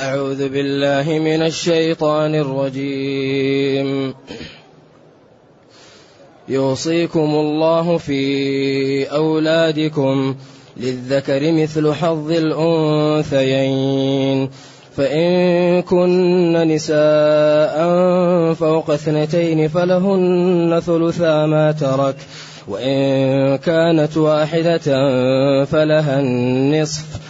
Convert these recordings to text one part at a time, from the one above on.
أعوذ بالله من الشيطان الرجيم. يوصيكم الله في أولادكم للذكر مثل حظ الأنثيين. فإن كن نساء فوق اثنتين فلهن ثلثا ما ترك وإن كانت واحدة فلها النصف.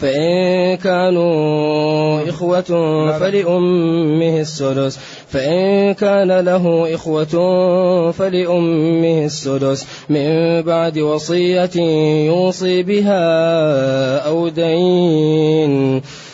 فإن كانوا إخوة فلأمه السدس. فإن كان له إخوة فلأمه السدس. من بعد وصية يوصي بها أو دين.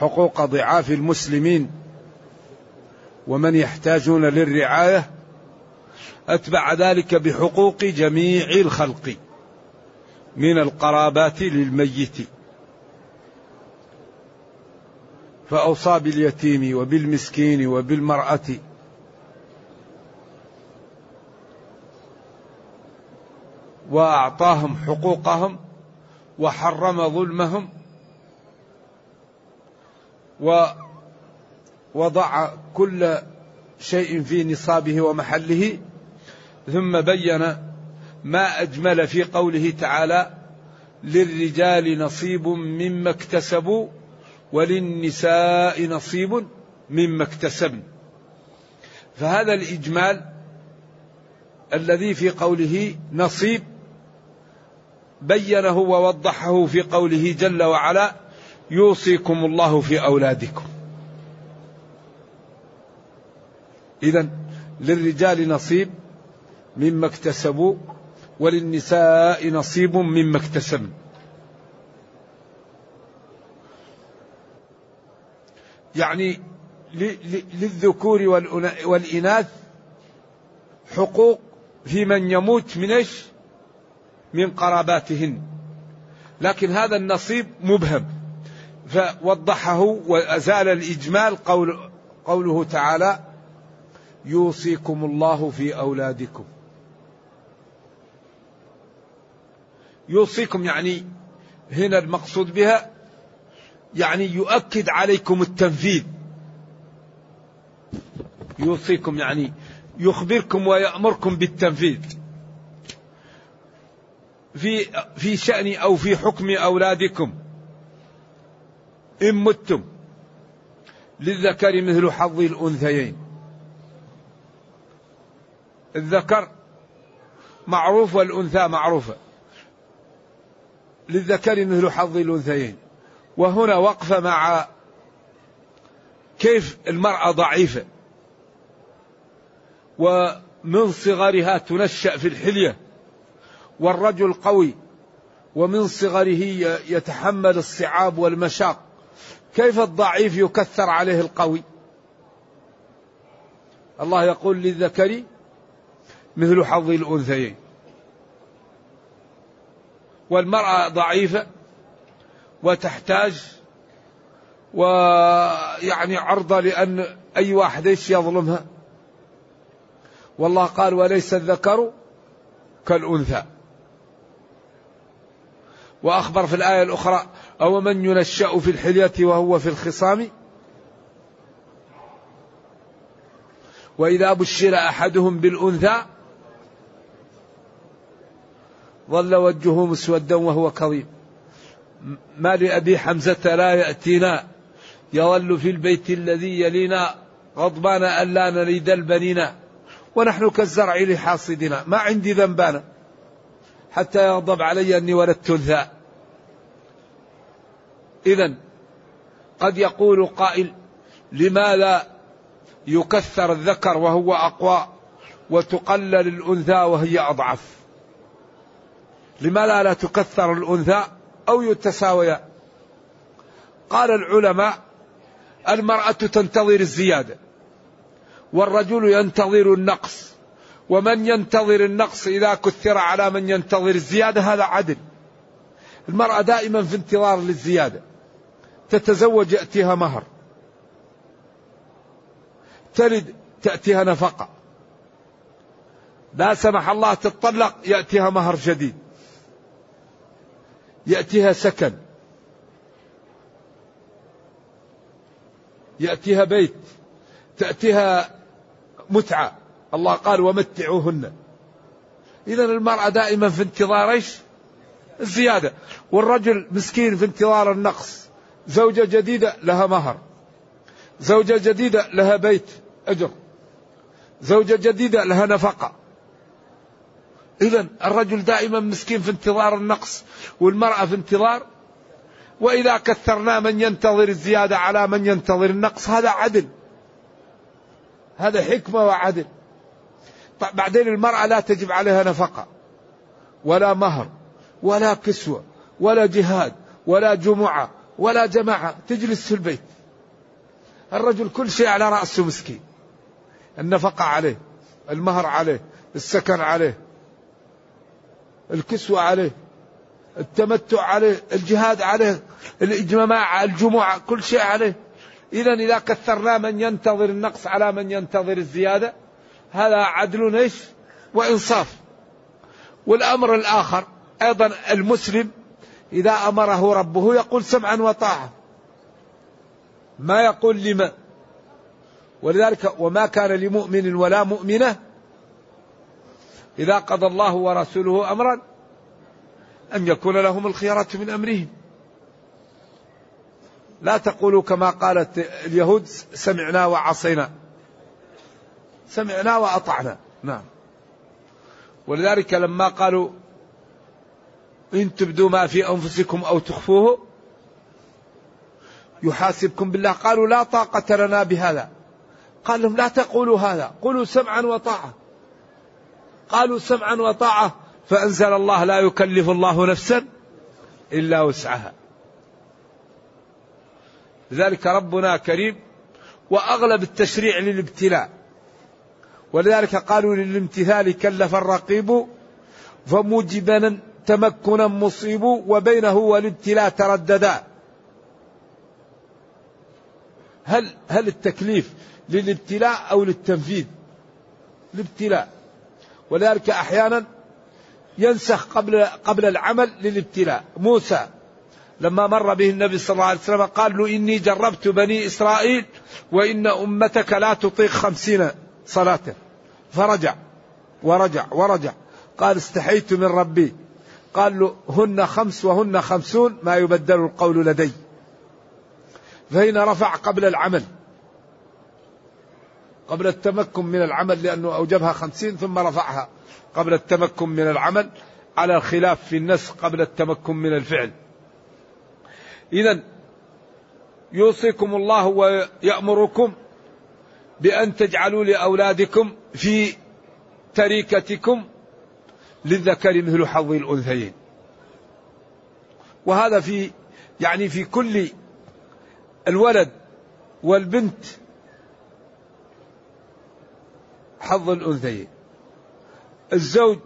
حقوق ضعاف المسلمين ومن يحتاجون للرعاية أتبع ذلك بحقوق جميع الخلق من القرابات للميت. فأوصى باليتيم وبالمسكين وبالمرأة. وأعطاهم حقوقهم وحرم ظلمهم ووضع كل شيء في نصابه ومحله ثم بين ما أجمل في قوله تعالى للرجال نصيب مما اكتسبوا وللنساء نصيب مما اكتسبن. فهذا الإجمال الذي في قوله نصيب بينه ووضحه في قوله جل وعلا يوصيكم الله في أولادكم. اذا للرجال نصيب مما اكتسبوا وللنساء نصيب مما اكتسبن يعني للذكور والإناث حقوق في من يموت من إيش؟ من قراباتهن. لكن هذا النصيب مبهم. فوضحه وأزال الإجمال قول قوله تعالى يوصيكم الله في أولادكم. يوصيكم يعني هنا المقصود بها يعني يؤكد عليكم التنفيذ. يوصيكم يعني يخبركم ويأمركم بالتنفيذ. في في شأن أو في حكم أولادكم. إن متم للذكر مثل حظ الأنثيين. الذكر معروف والأنثى معروفة للذكر مثل حظ الأنثيين. وهنا وقفة مع كيف المرأة ضعيفة. ومن صغرها تنشأ في الحلية. والرجل قوي. ومن صغره يتحمل الصعاب والمشاق. كيف الضعيف يكثر عليه القوي؟ الله يقول للذكر مثل حظ الأنثيين. والمرأة ضعيفة وتحتاج ويعني عرضة لأن أي واحد إيش يظلمها؟ والله قال وليس الذكر كالأنثى. وأخبر في الآية الأخرى أو من ينشأ في الحلية وهو في الخصام؟ وإذا بشر أحدهم بالأنثى ظل وجهه مسودا وهو كظيم. ما لأبي حمزة لا يأتينا. يظل في البيت الذي يلينا. غضبان ألا نريد البنين. ونحن كالزرع لحاصدنا. ما عندي ذنبانا. حتى يغضب علي أني ولدت أنثى. إذا قد يقول قائل لماذا يكثر الذكر وهو أقوى وتقلل الأنثى وهي أضعف؟ لماذا لا تكثر الأنثى أو يتساويا؟ قال العلماء المرأة تنتظر الزيادة والرجل ينتظر النقص ومن ينتظر النقص إذا كثر على من ينتظر الزيادة هذا عدل. المرأة دائما في انتظار للزيادة. تتزوج يأتيها مهر. تلد تأتيها نفقة. لا سمح الله تطلق يأتيها مهر جديد. يأتيها سكن. يأتيها بيت. تأتيها متعة. الله قال ومتعوهن. إذا المرأة دائما في انتظار إيش؟ الزيادة. والرجل مسكين في انتظار النقص. زوجة جديدة لها مهر. زوجة جديدة لها بيت أجر. زوجة جديدة لها نفقة. إذا الرجل دائما مسكين في انتظار النقص والمرأة في انتظار وإذا كثرنا من ينتظر الزيادة على من ينتظر النقص هذا عدل. هذا حكمة وعدل. طيب بعدين المرأة لا تجب عليها نفقة ولا مهر ولا كسوة ولا جهاد ولا جمعة ولا جماعة تجلس في البيت. الرجل كل شيء على رأسه مسكين. النفقة عليه المهر عليه السكن عليه الكسوة عليه التمتع عليه الجهاد عليه الإجماع الجمعة كل شيء عليه. إذا إذا كثرنا من ينتظر النقص على من ينتظر الزيادة هذا عدل إيش؟ وإنصاف. والأمر الآخر أيضا المسلم إذا أمره ربه يقول سمعا وطاعة. ما يقول لما. ولذلك وما كان لمؤمن ولا مؤمنة إذا قضى الله ورسوله أمرا أن يكون لهم الخيارة من أمرهم. لا تقولوا كما قالت اليهود سمعنا وعصينا. سمعنا وأطعنا. نعم. ولذلك لما قالوا إن تبدوا ما في أنفسكم أو تخفوه يحاسبكم بالله. قالوا لا طاقة لنا بهذا. قال لهم لا تقولوا هذا. قولوا سمعا وطاعة. قالوا سمعا وطاعة. فأنزل الله لا يكلف الله نفسا إلا وسعها. لذلك ربنا كريم وأغلب التشريع للابتلاء. ولذلك قالوا للامتثال كلف الرقيب فموجبا تمكنا مصيب وبينه والابتلاء ترددا. هل هل التكليف للابتلاء أو للتنفيذ؟ الابتلاء. ولذلك أحيانا ينسخ قبل قبل العمل للابتلاء. موسى لما مر به النبي صلى الله عليه وسلم قال له إني جربت بني إسرائيل وإن أمتك لا تطيق خمسين صلاة. فرجع. ورجع. ورجع. قال استحيت من ربي. قال له هن خمس وهن خمسون ما يبدل القول لدي. فهنا رفع قبل العمل. قبل التمكن من العمل لأنه أوجبها خمسين ثم رفعها. قبل التمكن من العمل على الخلاف في النسخ قبل التمكن من الفعل. إذا يوصيكم الله ويأمركم بأن تجعلوا لأولادكم في تريكتكم للذكر مثل حظ الأنثيين. وهذا في يعني في كل الولد والبنت حظ الأنثيين. الزوج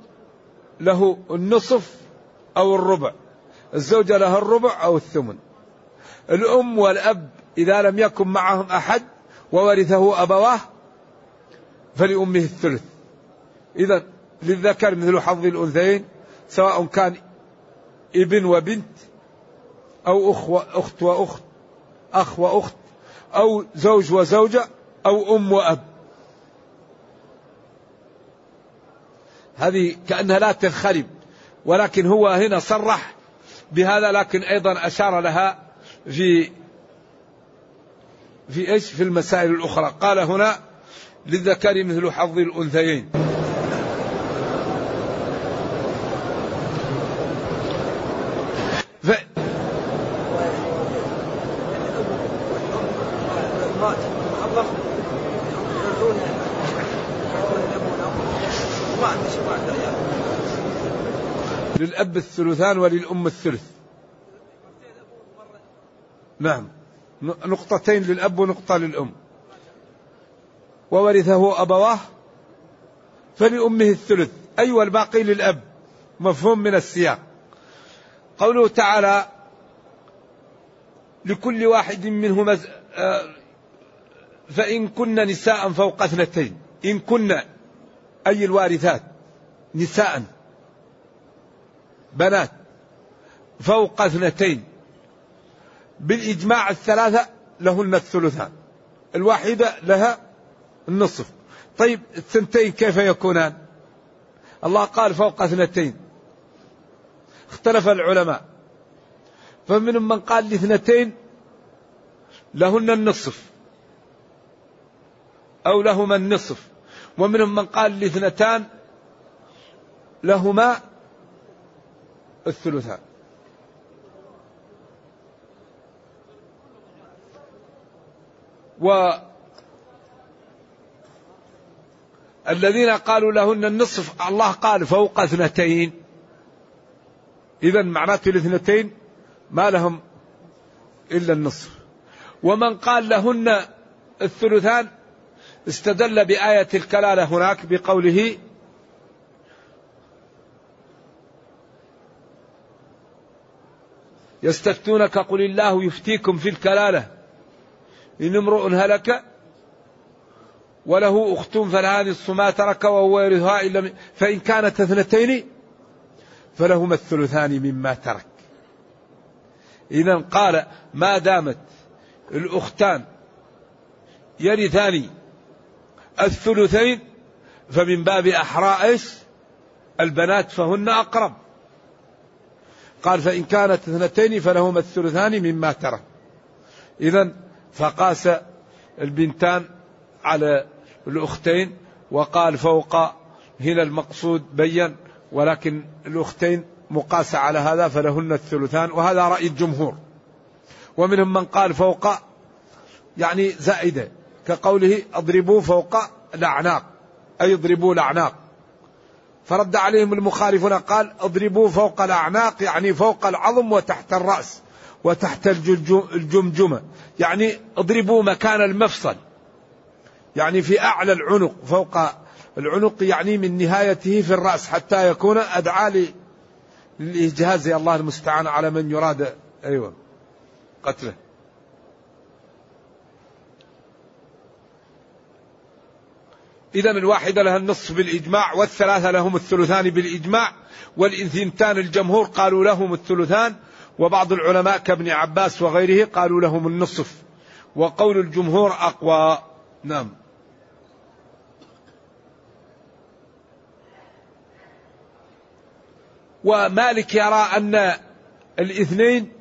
له النصف أو الربع. الزوجة لها الربع أو الثمن. الأم والأب إذا لم يكن معهم أحد وورثه أبواه فلأمه الثلث. إذا للذكر مثل حظ الأنثيين سواء كان ابن وبنت أو أخ وأخت وأخت أخ وأخت أو زوج وزوجة أو أم وأب. هذه كأنها لا تنخرب ولكن هو هنا صرح بهذا لكن أيضا أشار لها في في إيش؟ في المسائل الأخرى. قال هنا للذكر مثل حظ الأنثيين. للأب الثلثان وللأم الثلث. نعم. نقطتين للأب ونقطة للأم. وورثه أبواه فلأمه الثلث. أي أيوة والباقي للأب. مفهوم من السياق. قوله تعالى لكل واحد منهما آه، فإن كن نساء فوق اثنتين. إن كن أي الوارثات نساء. بنات فوق اثنتين بالإجماع الثلاثة لهن الثلثان الواحدة لها النصف. طيب الثنتين كيف يكونان؟ الله قال فوق اثنتين. اختلف العلماء. فمنهم من قال لاثنتين لهن النصف أو لهما النصف ومنهم من قال لاثنتان لهما الثلثان و الذين قالوا لهن النصف الله قال فوق اثنتين. إذا معناته الاثنتين ما لهم إلا النصف. ومن قال لهن الثلثان استدل بآية الكلالة هناك بقوله يستفتونك قل الله يفتيكم في الكلالة. إن امرؤ هلك وله أخت فلها نصف ما ترك وهو يرثها إلا فإن كانت اثنتين فلهما الثلثان مما ترك. إذا قال ما دامت الأختان يرثان الثلثين فمن باب إيش؟ البنات فهن أقرب. قال فإن كانت اثنتين فلهما الثلثان مما ترك. إذا فقاس البنتان على الأختين وقال فوق هنا المقصود بين ولكن الأختين مقاسة على هذا فلهن الثلثان وهذا رأي الجمهور. ومنهم من قال فوق يعني زائدة كقوله اضربوا فوق الأعناق أي اضربوا الأعناق. فرد عليهم المخالفون قال اضربوا فوق الأعناق يعني فوق العظم وتحت الرأس وتحت الجمجمة. يعني اضربوا مكان المفصل. يعني في أعلى العنق فوق العنق يعني من نهايته في الرأس حتى يكون أدعى للإجهاز الله المستعان على من يراد. أيوة. قتله. إذا الواحدة لها النصف بالإجماع والثلاثة لهم الثلثان بالإجماع والإثنتان الجمهور قالوا لهم الثلثان وبعض العلماء كابن عباس وغيره قالوا لهم النصف وقول الجمهور أقوى. نعم. ومالك يرى أن الاثنين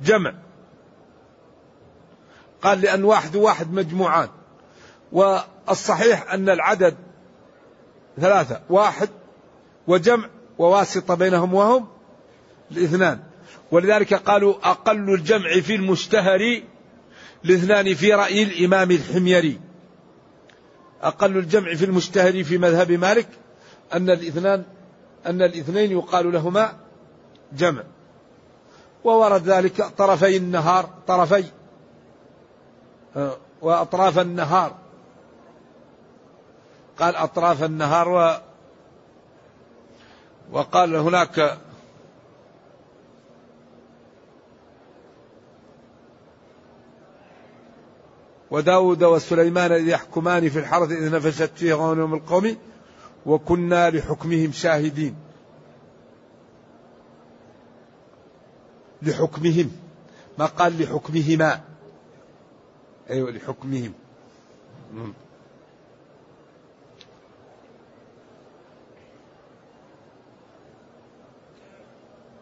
جمع. قال لأن واحد وواحد مجموعان. والصحيح أن العدد ثلاثة واحد وجمع وواسطة بينهم وهم الاثنان. ولذلك قالوا أقل الجمع في المشتهر الاثنان في رأي الإمام الحميري. أقل الجمع في المشتهر في مذهب مالك أن الاثنان أن الاثنين يقال لهما جمع. وورد ذلك طرفي النهار طرفي آه، وأطراف النهار. قال أطراف النهار و وقال هناك وداود وسليمان إذ يحكمان في الحرث إذ نفشت فيه غنم القوم وكنا لحكمهم شاهدين. لحكمهم. ما قال لحكمهما؟ أيوة لحكمهم.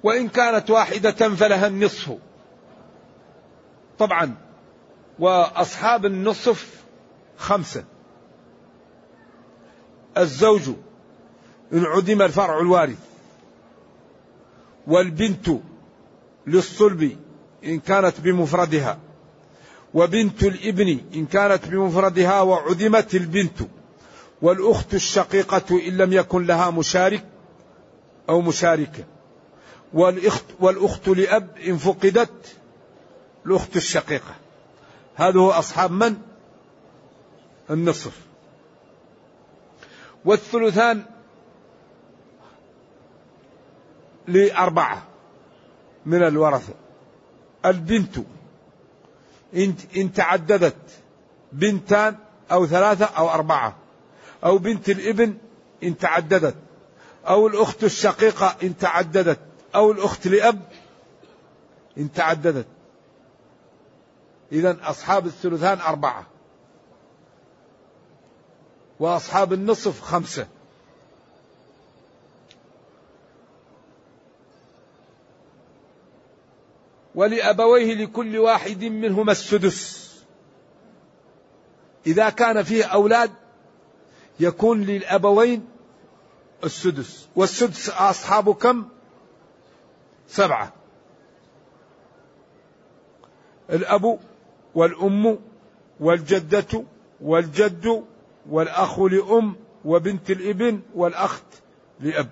وإن كانت واحدة فلها النصف. طبعا وأصحاب النصف خمسة الزوج إن عدم الفرع الوارث. والبنت للصلب إن كانت بمفردها. وبنت الإبن إن كانت بمفردها وعدمت البنت. والأخت الشقيقة إن لم يكن لها مشارك أو مشاركة. والأخت, والأخت لأب إن فقدت الأخت الشقيقة. هذا هو أصحاب من؟ النصف والثلثان لأربعة من الورثة. البنت. إن تعددت بنتان أو ثلاثة أو أربعة. أو بنت الإبن إن تعددت. أو الأخت الشقيقة إن تعددت. أو الأخت لأب إن تعددت. إذا أصحاب الثلثان أربعة. وأصحاب النصف خمسة. ولأبويه لكل واحد منهما السدس. إذا كان فيه أولاد يكون للأبوين السدس. والسدس أصحاب كم؟ سبعة. الأب والأم والجدة والجد والأخ لأم وبنت الإبن والأخت لأب.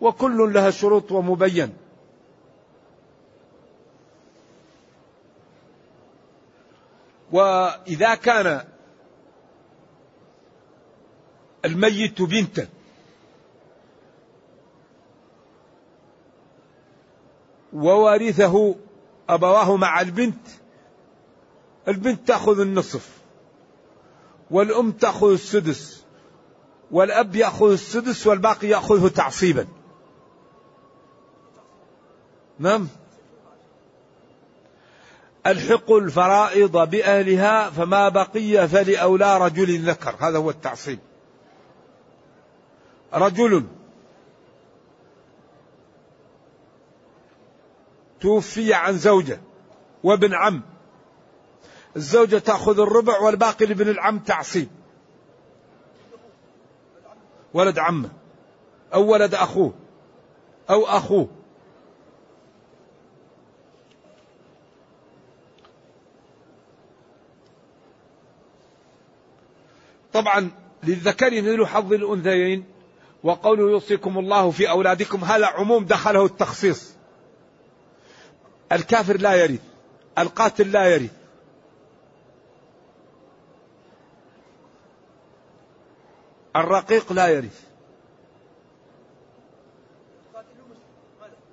وكل لها شروط ومبين. وإذا كان الميت بنتا وورثه أبواه مع البنت. البنت تأخذ النصف والأم تأخذ السدس والأب يأخذ السدس والباقي يأخذه تعصيبا. نعم. ألحقوا الفرائض بأهلها فما بقي فلأولى رجل ذكر. هذا هو التعصيب. رجل توفي عن زوجة وابن عم. الزوجة تأخذ الربع والباقي لابن العم تعصيب. ولد عمه أو ولد أخوه أو أخوه. طبعا للذكر مثل حظ الأنثيين وقوله يوصيكم الله في أولادكم هذا عموم دخله التخصيص. الكافر لا يرث القاتل لا يرث. الرقيق لا يرث.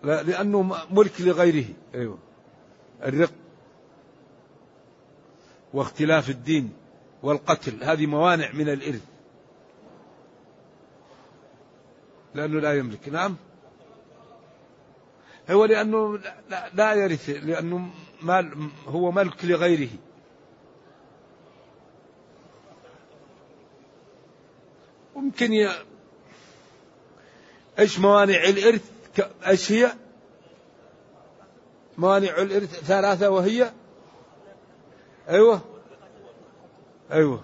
لأنه ملك لغيره. أيوة. الرق واختلاف الدين والقتل هذه موانع من الإرث. لأنه لا يملك. نعم. هو لأنه لا يرث لأنه مال هو ملك لغيره. ممكن ي... إيش موانع الإرث؟ إيش هي؟ موانع الإرث ثلاثة وهي؟ أيوه. أيوه.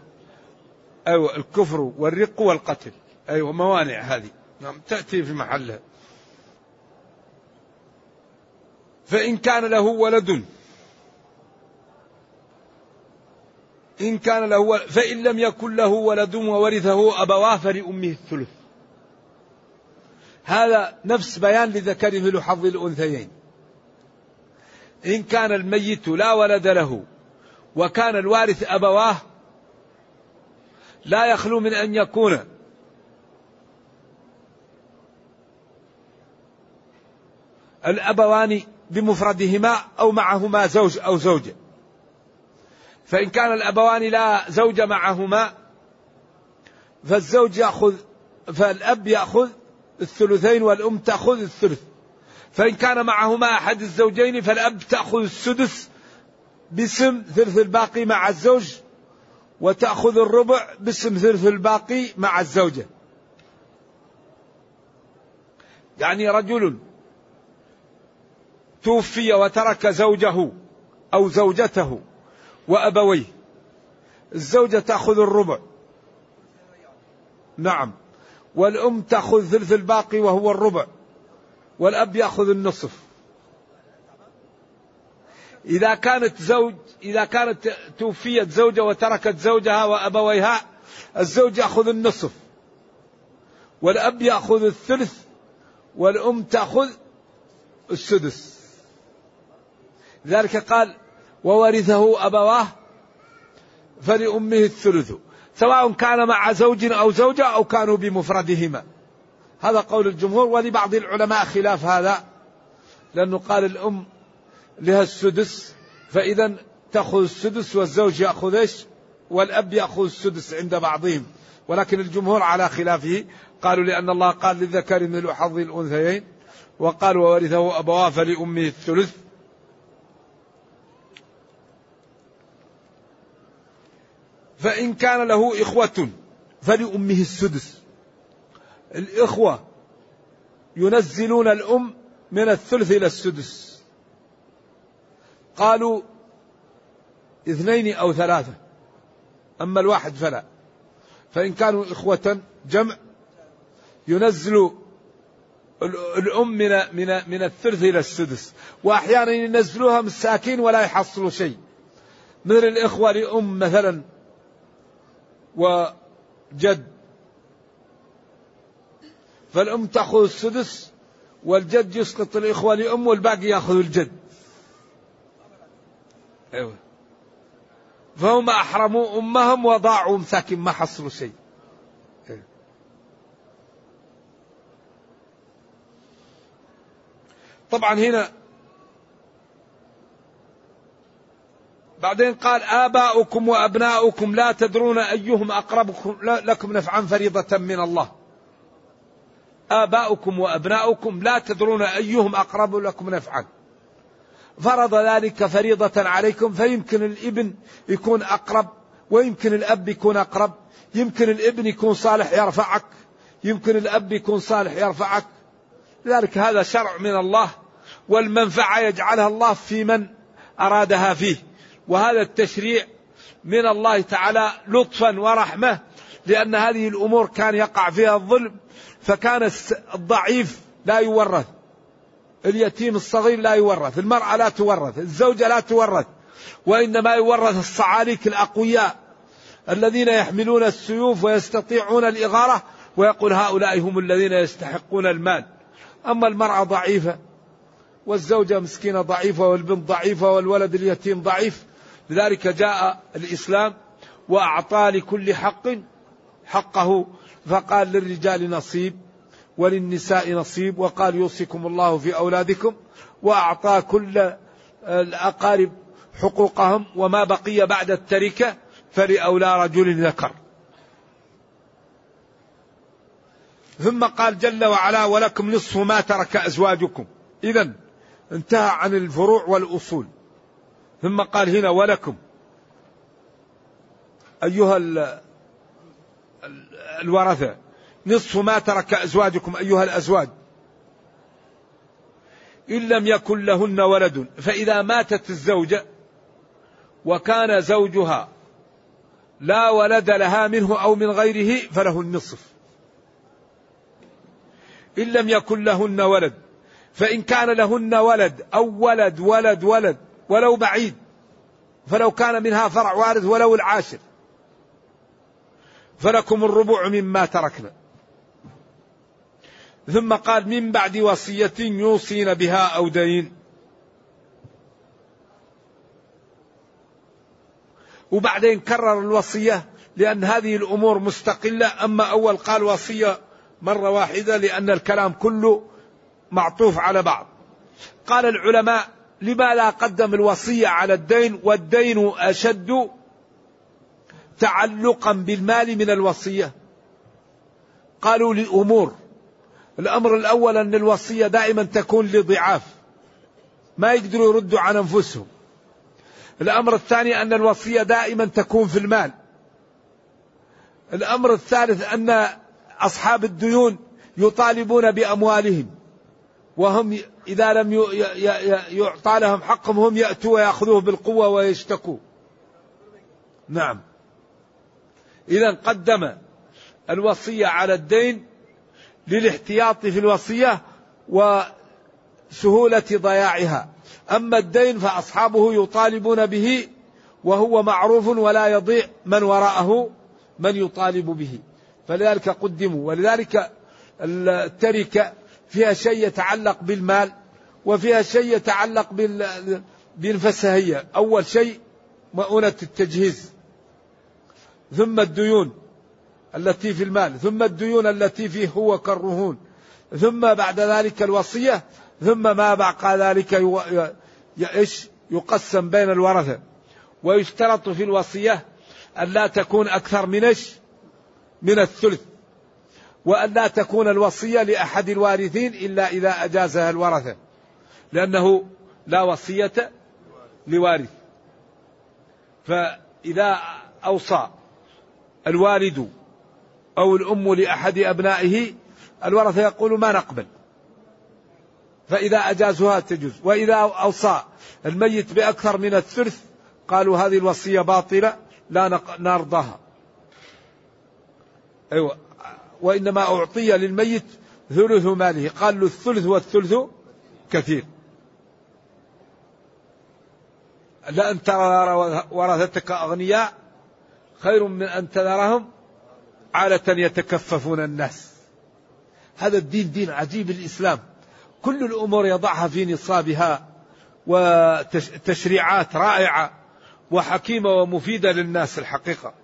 أيوه الكفر والرق والقتل. أيوه موانع هذه. نعم تأتي في محلها. فإن كان له ولد إن كان له فإن لم يكن له ولد وورثه أبواه فلأمه الثلث. هذا نفس بيان لذكر مثل حظ الأنثيين. إن كان الميت لا ولد له وكان الوارث أبواه لا يخلو من أن يكون. الأبوان بمفردهما أو معهما زوج أو زوجة. فإن كان الأبوان لا زوج معهما فالزوج يأخذ فالأب يأخذ الثلثين والأم تأخذ الثلث. فإن كان معهما أحد الزوجين فالأب تأخذ السدس باسم ثلث الباقي مع الزوج وتأخذ الربع باسم ثلث الباقي مع الزوجة. يعني رجل توفي وترك زوجه أو زوجته وأبويه. الزوجة تأخذ الربع. نعم. والأم تأخذ ثلث الباقي وهو الربع. والأب يأخذ النصف. إذا كانت زوج إذا كانت توفيت زوجة وتركت زوجها وأبويها الزوج يأخذ النصف. والأب يأخذ الثلث والأم تأخذ السدس. لذلك قال وورثه أبواه فلأمه الثلث سواء كان مع زوج أو زوجة أو كانوا بمفردهما. هذا قول الجمهور ولبعض العلماء خلاف هذا لأنه قال الأم لها السدس فإذا تأخذ السدس والزوج يأخذ إيش؟ والأب يأخذ السدس عند بعضهم. ولكن الجمهور على خلافه قالوا لأن الله قال للذكر مثل حظ الأنثيين وقال وورثه أبواه فلأمه الثلث. فإن كان له إخوة فلأمه السدس. الإخوة ينزلون الأم من الثلث إلى السدس. قالوا اثنين أو ثلاثة أما الواحد فلا. فإن كانوا إخوة جمع ينزل الأم من من من الثلث إلى السدس. وأحيانا ينزلوها مساكين ولا يحصلوا شيء. مثل الإخوة لأم مثلا وجد. فالأم تأخذ السدس والجد يسقط الإخوة لأم والباقي يأخذ الجد. أيوة. فهم أحرموا أمهم وضاعوا مساكين ما حصلوا شيء. أيوة. طبعا هنا بعدين قال آباؤكم وأبناؤكم لا تدرون أيهم أقرب لكم نفعا فريضة من الله. آباؤكم وأبناؤكم لا تدرون أيهم أقرب لكم نفعا. فرض ذلك فريضة عليكم فيمكن الإبن يكون أقرب ويمكن الأب يكون أقرب. يمكن الإبن يكون صالح يرفعك يمكن الأب يكون صالح يرفعك. لذلك هذا شرع من الله والمنفعة يجعلها الله في من أرادها فيه. وهذا التشريع من الله تعالى لطفا ورحمة لأن هذه الأمور كان يقع فيها الظلم فكان الضعيف لا يورث اليتيم الصغير لا يورث المرأة لا تورث الزوجة لا تورث وإنما يورث الصعاليك الأقوياء الذين يحملون السيوف ويستطيعون الإغارة ويقول هؤلاء هم الذين يستحقون المال. أما المرأة ضعيفة والزوجة مسكينة ضعيفة والبنت ضعيفة والولد اليتيم ضعيف لذلك جاء الإسلام وأعطى لكل حق حقه فقال للرجال نصيب وللنساء نصيب وقال يوصيكم الله في أولادكم وأعطى كل الأقارب حقوقهم وما بقي بعد التركة فلأولى رجل ذكر. ثم قال جل وعلا ولكم نصف ما ترك أزواجكم. إذا انتهى عن الفروع والأصول. ثم قال هنا ولكم. أيها الورثة نصف ما ترك أزواجكم أيها الأزواج. إن لم يكن لهن ولد فإذا ماتت الزوجة وكان زوجها لا ولد لها منه أو من غيره فله النصف. إن لم يكن لهن ولد فإن كان لهن ولد أو ولد ولد ولد ولو بعيد فلو كان منها فرع وارث ولو العاشر فلكم الربع مما تركنا. ثم قال من بعد وصية يوصين بها أو دين. وبعدين كرر الوصية لأن هذه الأمور مستقلة أما أول قال وصية مرة واحدة لأن الكلام كله معطوف على بعض. قال العلماء لما لا قدم الوصية على الدين والدين أشد تعلقا بالمال من الوصية. قالوا لأمور الأمر الأول أن الوصية دائما تكون لضعاف ما يقدروا يردوا عن أنفسهم. الأمر الثاني أن الوصية دائما تكون في المال. الأمر الثالث أن أصحاب الديون يطالبون بأموالهم. وهم إذا لم يعطى لهم حقهم هم يأتوا ويأخذوه بالقوة ويشتكوا. نعم. إذا قدم الوصية على الدين للاحتياط في الوصية وسهولة ضياعها. أما الدين فأصحابه يطالبون به وهو معروف ولا يضيع من وراءه من يطالب به. فلذلك قدموا. ولذلك التركة فيها شيء يتعلق بالمال وفيها شيء يتعلق بالفسهية. أول شيء مؤونة التجهيز. ثم الديون التي في المال. ثم الديون التي فيه هو كالرهون. ثم بعد ذلك الوصية. ثم ما بعد ذلك إيش يقسم بين الورثة. ويشترط في الوصية أن لا تكون أكثر من من الثلث. وأن لا تكون الوصية لأحد الوارثين إلا إذا أجازها الورثة لأنه لا وصية لوارث. فإذا أوصى الوالد أو الأم لأحد أبنائه الورثة يقول ما نقبل. فإذا أجازها تجوز. وإذا أوصى الميت بأكثر من الثلث قالوا هذه الوصية باطلة لا نرضاها. أيوة. وإنما أعطي للميت ثلث ماله. قال له الثلث والثلث كثير. لأن ترى ورثتك أغنياء خير من أن تذرهم عالة يتكففون الناس. هذا الدين دين عجيب الإسلام. كل الأمور يضعها في نصابها وتشريعات رائعة وحكيمة ومفيدة للناس الحقيقة.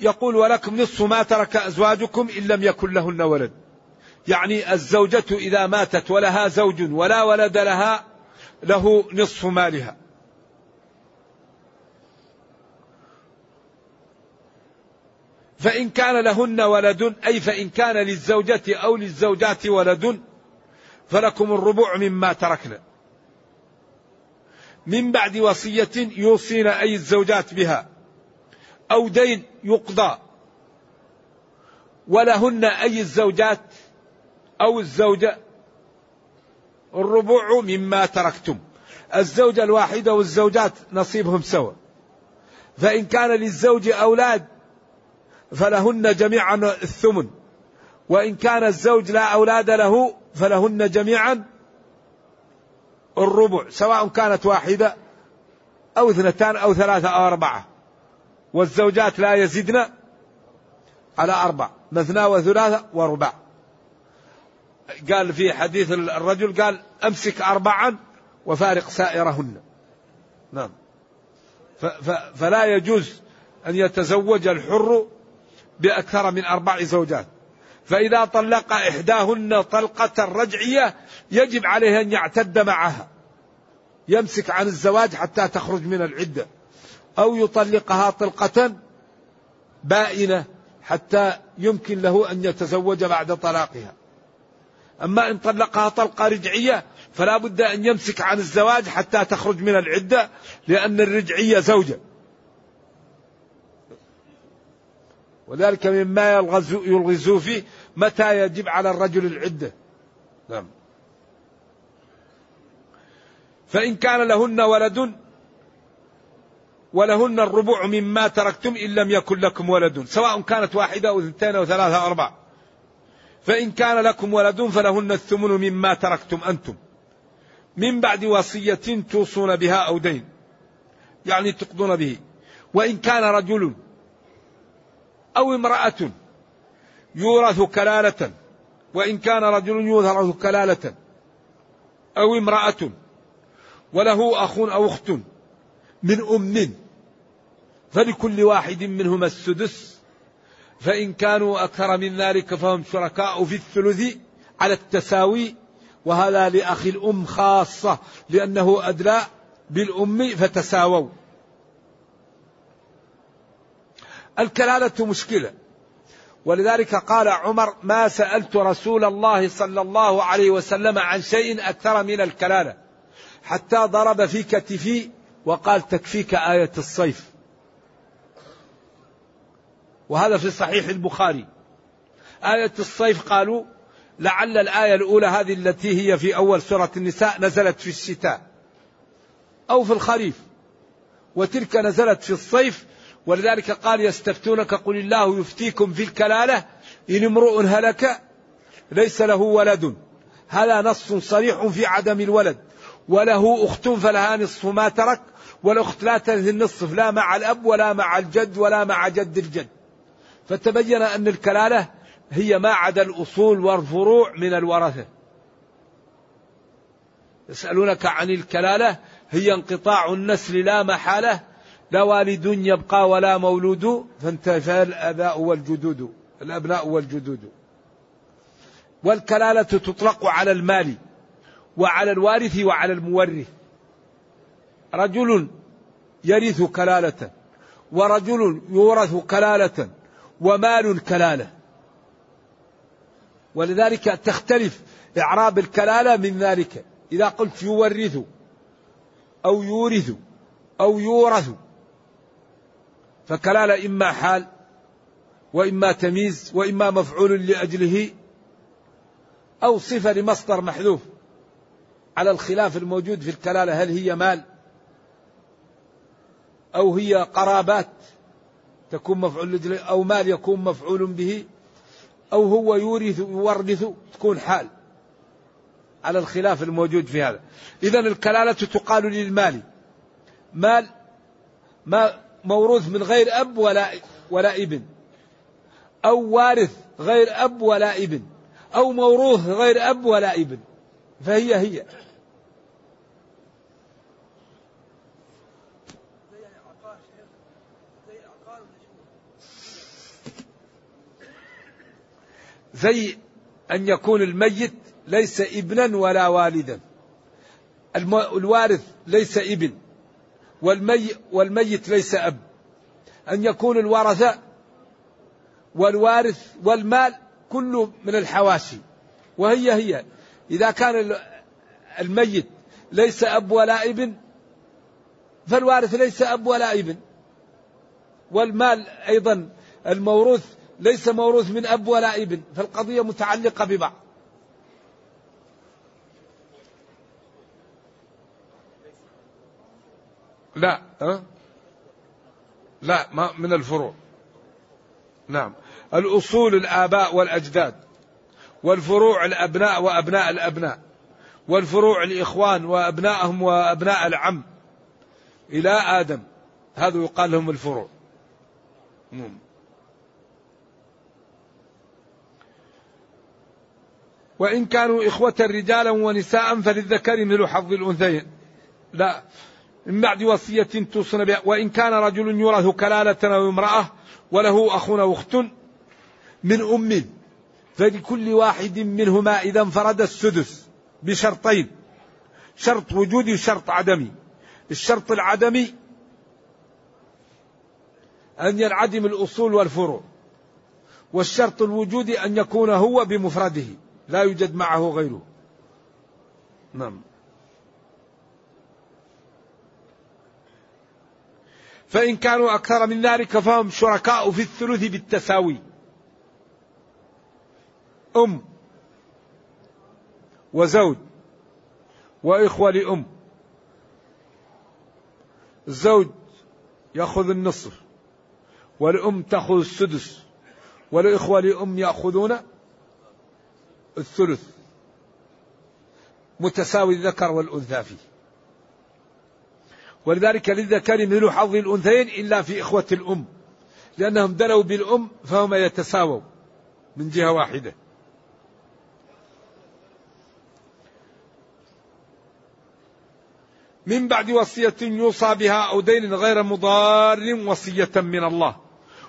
يقول ولكم نصف ما ترك أزواجكم إن لم يكن لهن ولد. يعني الزوجة إذا ماتت ولها زوج ولا ولد لها له نصف مالها. فإن كان لهن ولد أي فإن كان للزوجة أو للزوجات ولد فلكم الربع مما تركنا من بعد وصية يوصين أي الزوجات بها. أو دين يقضى. ولهن أي الزوجات أو الزوجة؟ الربع مما تركتم. الزوجة الواحدة والزوجات نصيبهم سوا. فإن كان للزوج أولاد فلهن جميعا الثمن. وإن كان الزوج لا أولاد له فلهن جميعا الربع سواء كانت واحدة أو اثنتان أو ثلاثة أو أربعة. والزوجات لا يزدن على أربع مثنى وثلاثة ورباع قال في حديث الرجل قال أمسك أربعا وفارق سائرهن. نعم. فلا يجوز أن يتزوج الحر بأكثر من أربع زوجات. فإذا طلق إحداهن طلقة رجعية يجب عليه أن يعتد معها. يمسك عن الزواج حتى تخرج من العدة. أو يطلقها طلقة بائنة حتى يمكن له أن يتزوج بعد طلاقها. أما إن طلقها طلقة رجعية فلا بد أن يمسك عن الزواج حتى تخرج من العدة لأن الرجعية زوجة. وذلك مما يلغزو فيه متى يجب على الرجل العدة. نعم. فإن كان لهن ولد ولهن الربع مما تركتم إن لم يكن لكم ولد سواء كانت واحدة أو اثنتين أو ثلاثة أو أربعة. فإن كان لكم ولد فلهن الثمن مما تركتم أنتم. من بعد وصية توصون بها أو دين. يعني تقضون به. وإن كان رجل أو امرأة يورث كلالة وإن كان رجل يورث كلالة أو امرأة وله أخ أو أخت من أم فلكل واحد منهما السدس فإن كانوا أكثر من ذلك فهم شركاء في الثلث على التساوي وهذا لأخي الأم خاصة لأنه أدلى بالأم فتساووا. الكلالة مشكلة ولذلك قال عمر ما سألت رسول الله صلى الله عليه وسلم عن شيء أكثر من الكلالة حتى ضرب في كتفي وقال تكفيك آية الصيف وهذا في صحيح البخاري. آية الصيف قالوا لعل الآية الأولى هذه التي هي في أول سورة النساء نزلت في الشتاء أو في الخريف وتلك نزلت في الصيف ولذلك قال يستفتونك قل الله يفتيكم في الكلالة إن امرؤ هلك ليس له ولد. هذا نص صريح في عدم الولد. وله أخت فلها نصف ما ترك والأخت لا تنهي النصف لا مع الأب ولا مع الجد ولا مع جد الجد. فتبين أن الكلالة هي ما عدا الأصول والفروع من الورثة. يسألونك عن الكلالة هي انقطاع النسل لا محالة لا والد يبقى ولا مولود فانتفى الآباء والجدود الأبناء والجدود. والكلالة تطلق على المال وعلى الوارث وعلى المورث. رجل يرث كلالة ورجل يورث كلالة. ومال كلالة ولذلك تختلف إعراب الكلالة من ذلك. إذا قلت يورث أو يورث أو يورث فكلالة إما حال وإما تمييز وإما مفعول لأجله أو صفة لمصدر محذوف. على الخلاف الموجود في الكلالة هل هي مال أو هي قرابات؟ تكون مفعول لأجله أو مال يكون مفعول به أو هو يورث يورث تكون حال على الخلاف الموجود في هذا. إذا الكلالة تقال للمال. مال ما موروث من غير أب ولا ولا ابن. أو وارث غير أب ولا ابن. أو موروث غير أب ولا ابن. فهي هي. زي أن يكون الميت ليس ابنا ولا والدا. الوارث ليس ابن والمي والميت ليس أب. أن يكون الورثة والوارث والمال كله من الحواشي. وهي هي. إذا كان الميت ليس أب ولا ابن فالوارث ليس أب ولا ابن. والمال أيضا الموروث ليس موروث من أب ولا ابن فالقضية متعلقة ببعض. لا أه؟ لا ما من الفروع. نعم. الأصول الآباء والأجداد والفروع الأبناء وأبناء الأبناء والفروع الإخوان وأبنائهم وأبناء العم إلى آدم. هذا يقال لهم الفروع. نعم. وإن كانوا إخوة رجالا ونساء فللذكر مثل حظ الأنثيين. لا. من بعد وصية توصن بها. وإن كان رجل يورث كلالة أو امرأة وله أخ أو أخت من أم فلكل واحد منهما إذا انفرد السدس بشرطين. شرط وجودي وشرط عدمي الشرط العدمي أن ينعدم الأصول والفروع. والشرط الوجودي أن يكون هو بمفرده. لا يوجد معه غيره. نعم. فإن كانوا أكثر من ذلك فهم شركاء في الثلث بالتساوي. أم وزوج وإخوة لأم. الزوج يأخذ النصف والأم تأخذ السدس والإخوة لأم يأخذون الثلث متساوي الذكر والأنثى فيه. ولذلك للذكر مثل حظ الأنثيين إلا في إخوة الأم لأنهم دلوا بالأم فهم يتساووا من جهة واحدة. من بعد وصية يوصى بها أو دين غير مضار وصية من الله.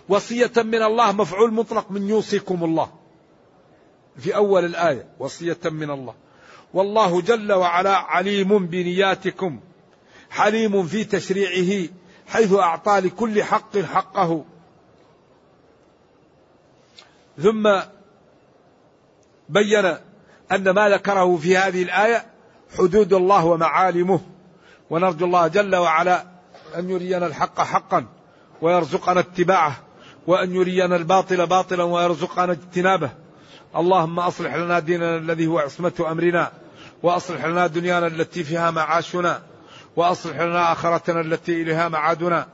وصية من الله مفعول مطلق من يوصيكم الله. في أول الآية وصية من الله. والله جل وعلا عليم بنياتكم حليم في تشريعه حيث أعطى لكل حق حقه. ثم بين أن ما ذكره في هذه الآية حدود الله ومعالمه. ونرجو الله جل وعلا أن يرينا الحق حقا ويرزقنا اتباعه وأن يرينا الباطل باطلا ويرزقنا اجتنابه. اللهم أصلح لنا ديننا الذي هو عصمة أمرنا وأصلح لنا دنيانا التي فيها معاشنا وأصلح لنا آخرتنا التي إليها معادنا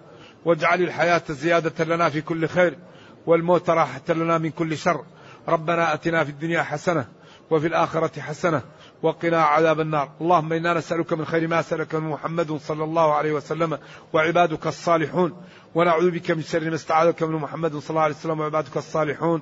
واجعل الحياة زيادة لنا في كل خير والموت راحة لنا من كل شر. ربنا أتنا في الدنيا حسنة وفي الآخرة حسنة وقنا عذاب النار. اللهم إنا نسألك من خير ما سألك من محمد صلى الله عليه وسلم وعبادك الصالحون ونعوذ بك من شر ما استعاذك من محمد صلى الله عليه وسلم وعبادك الصالحون.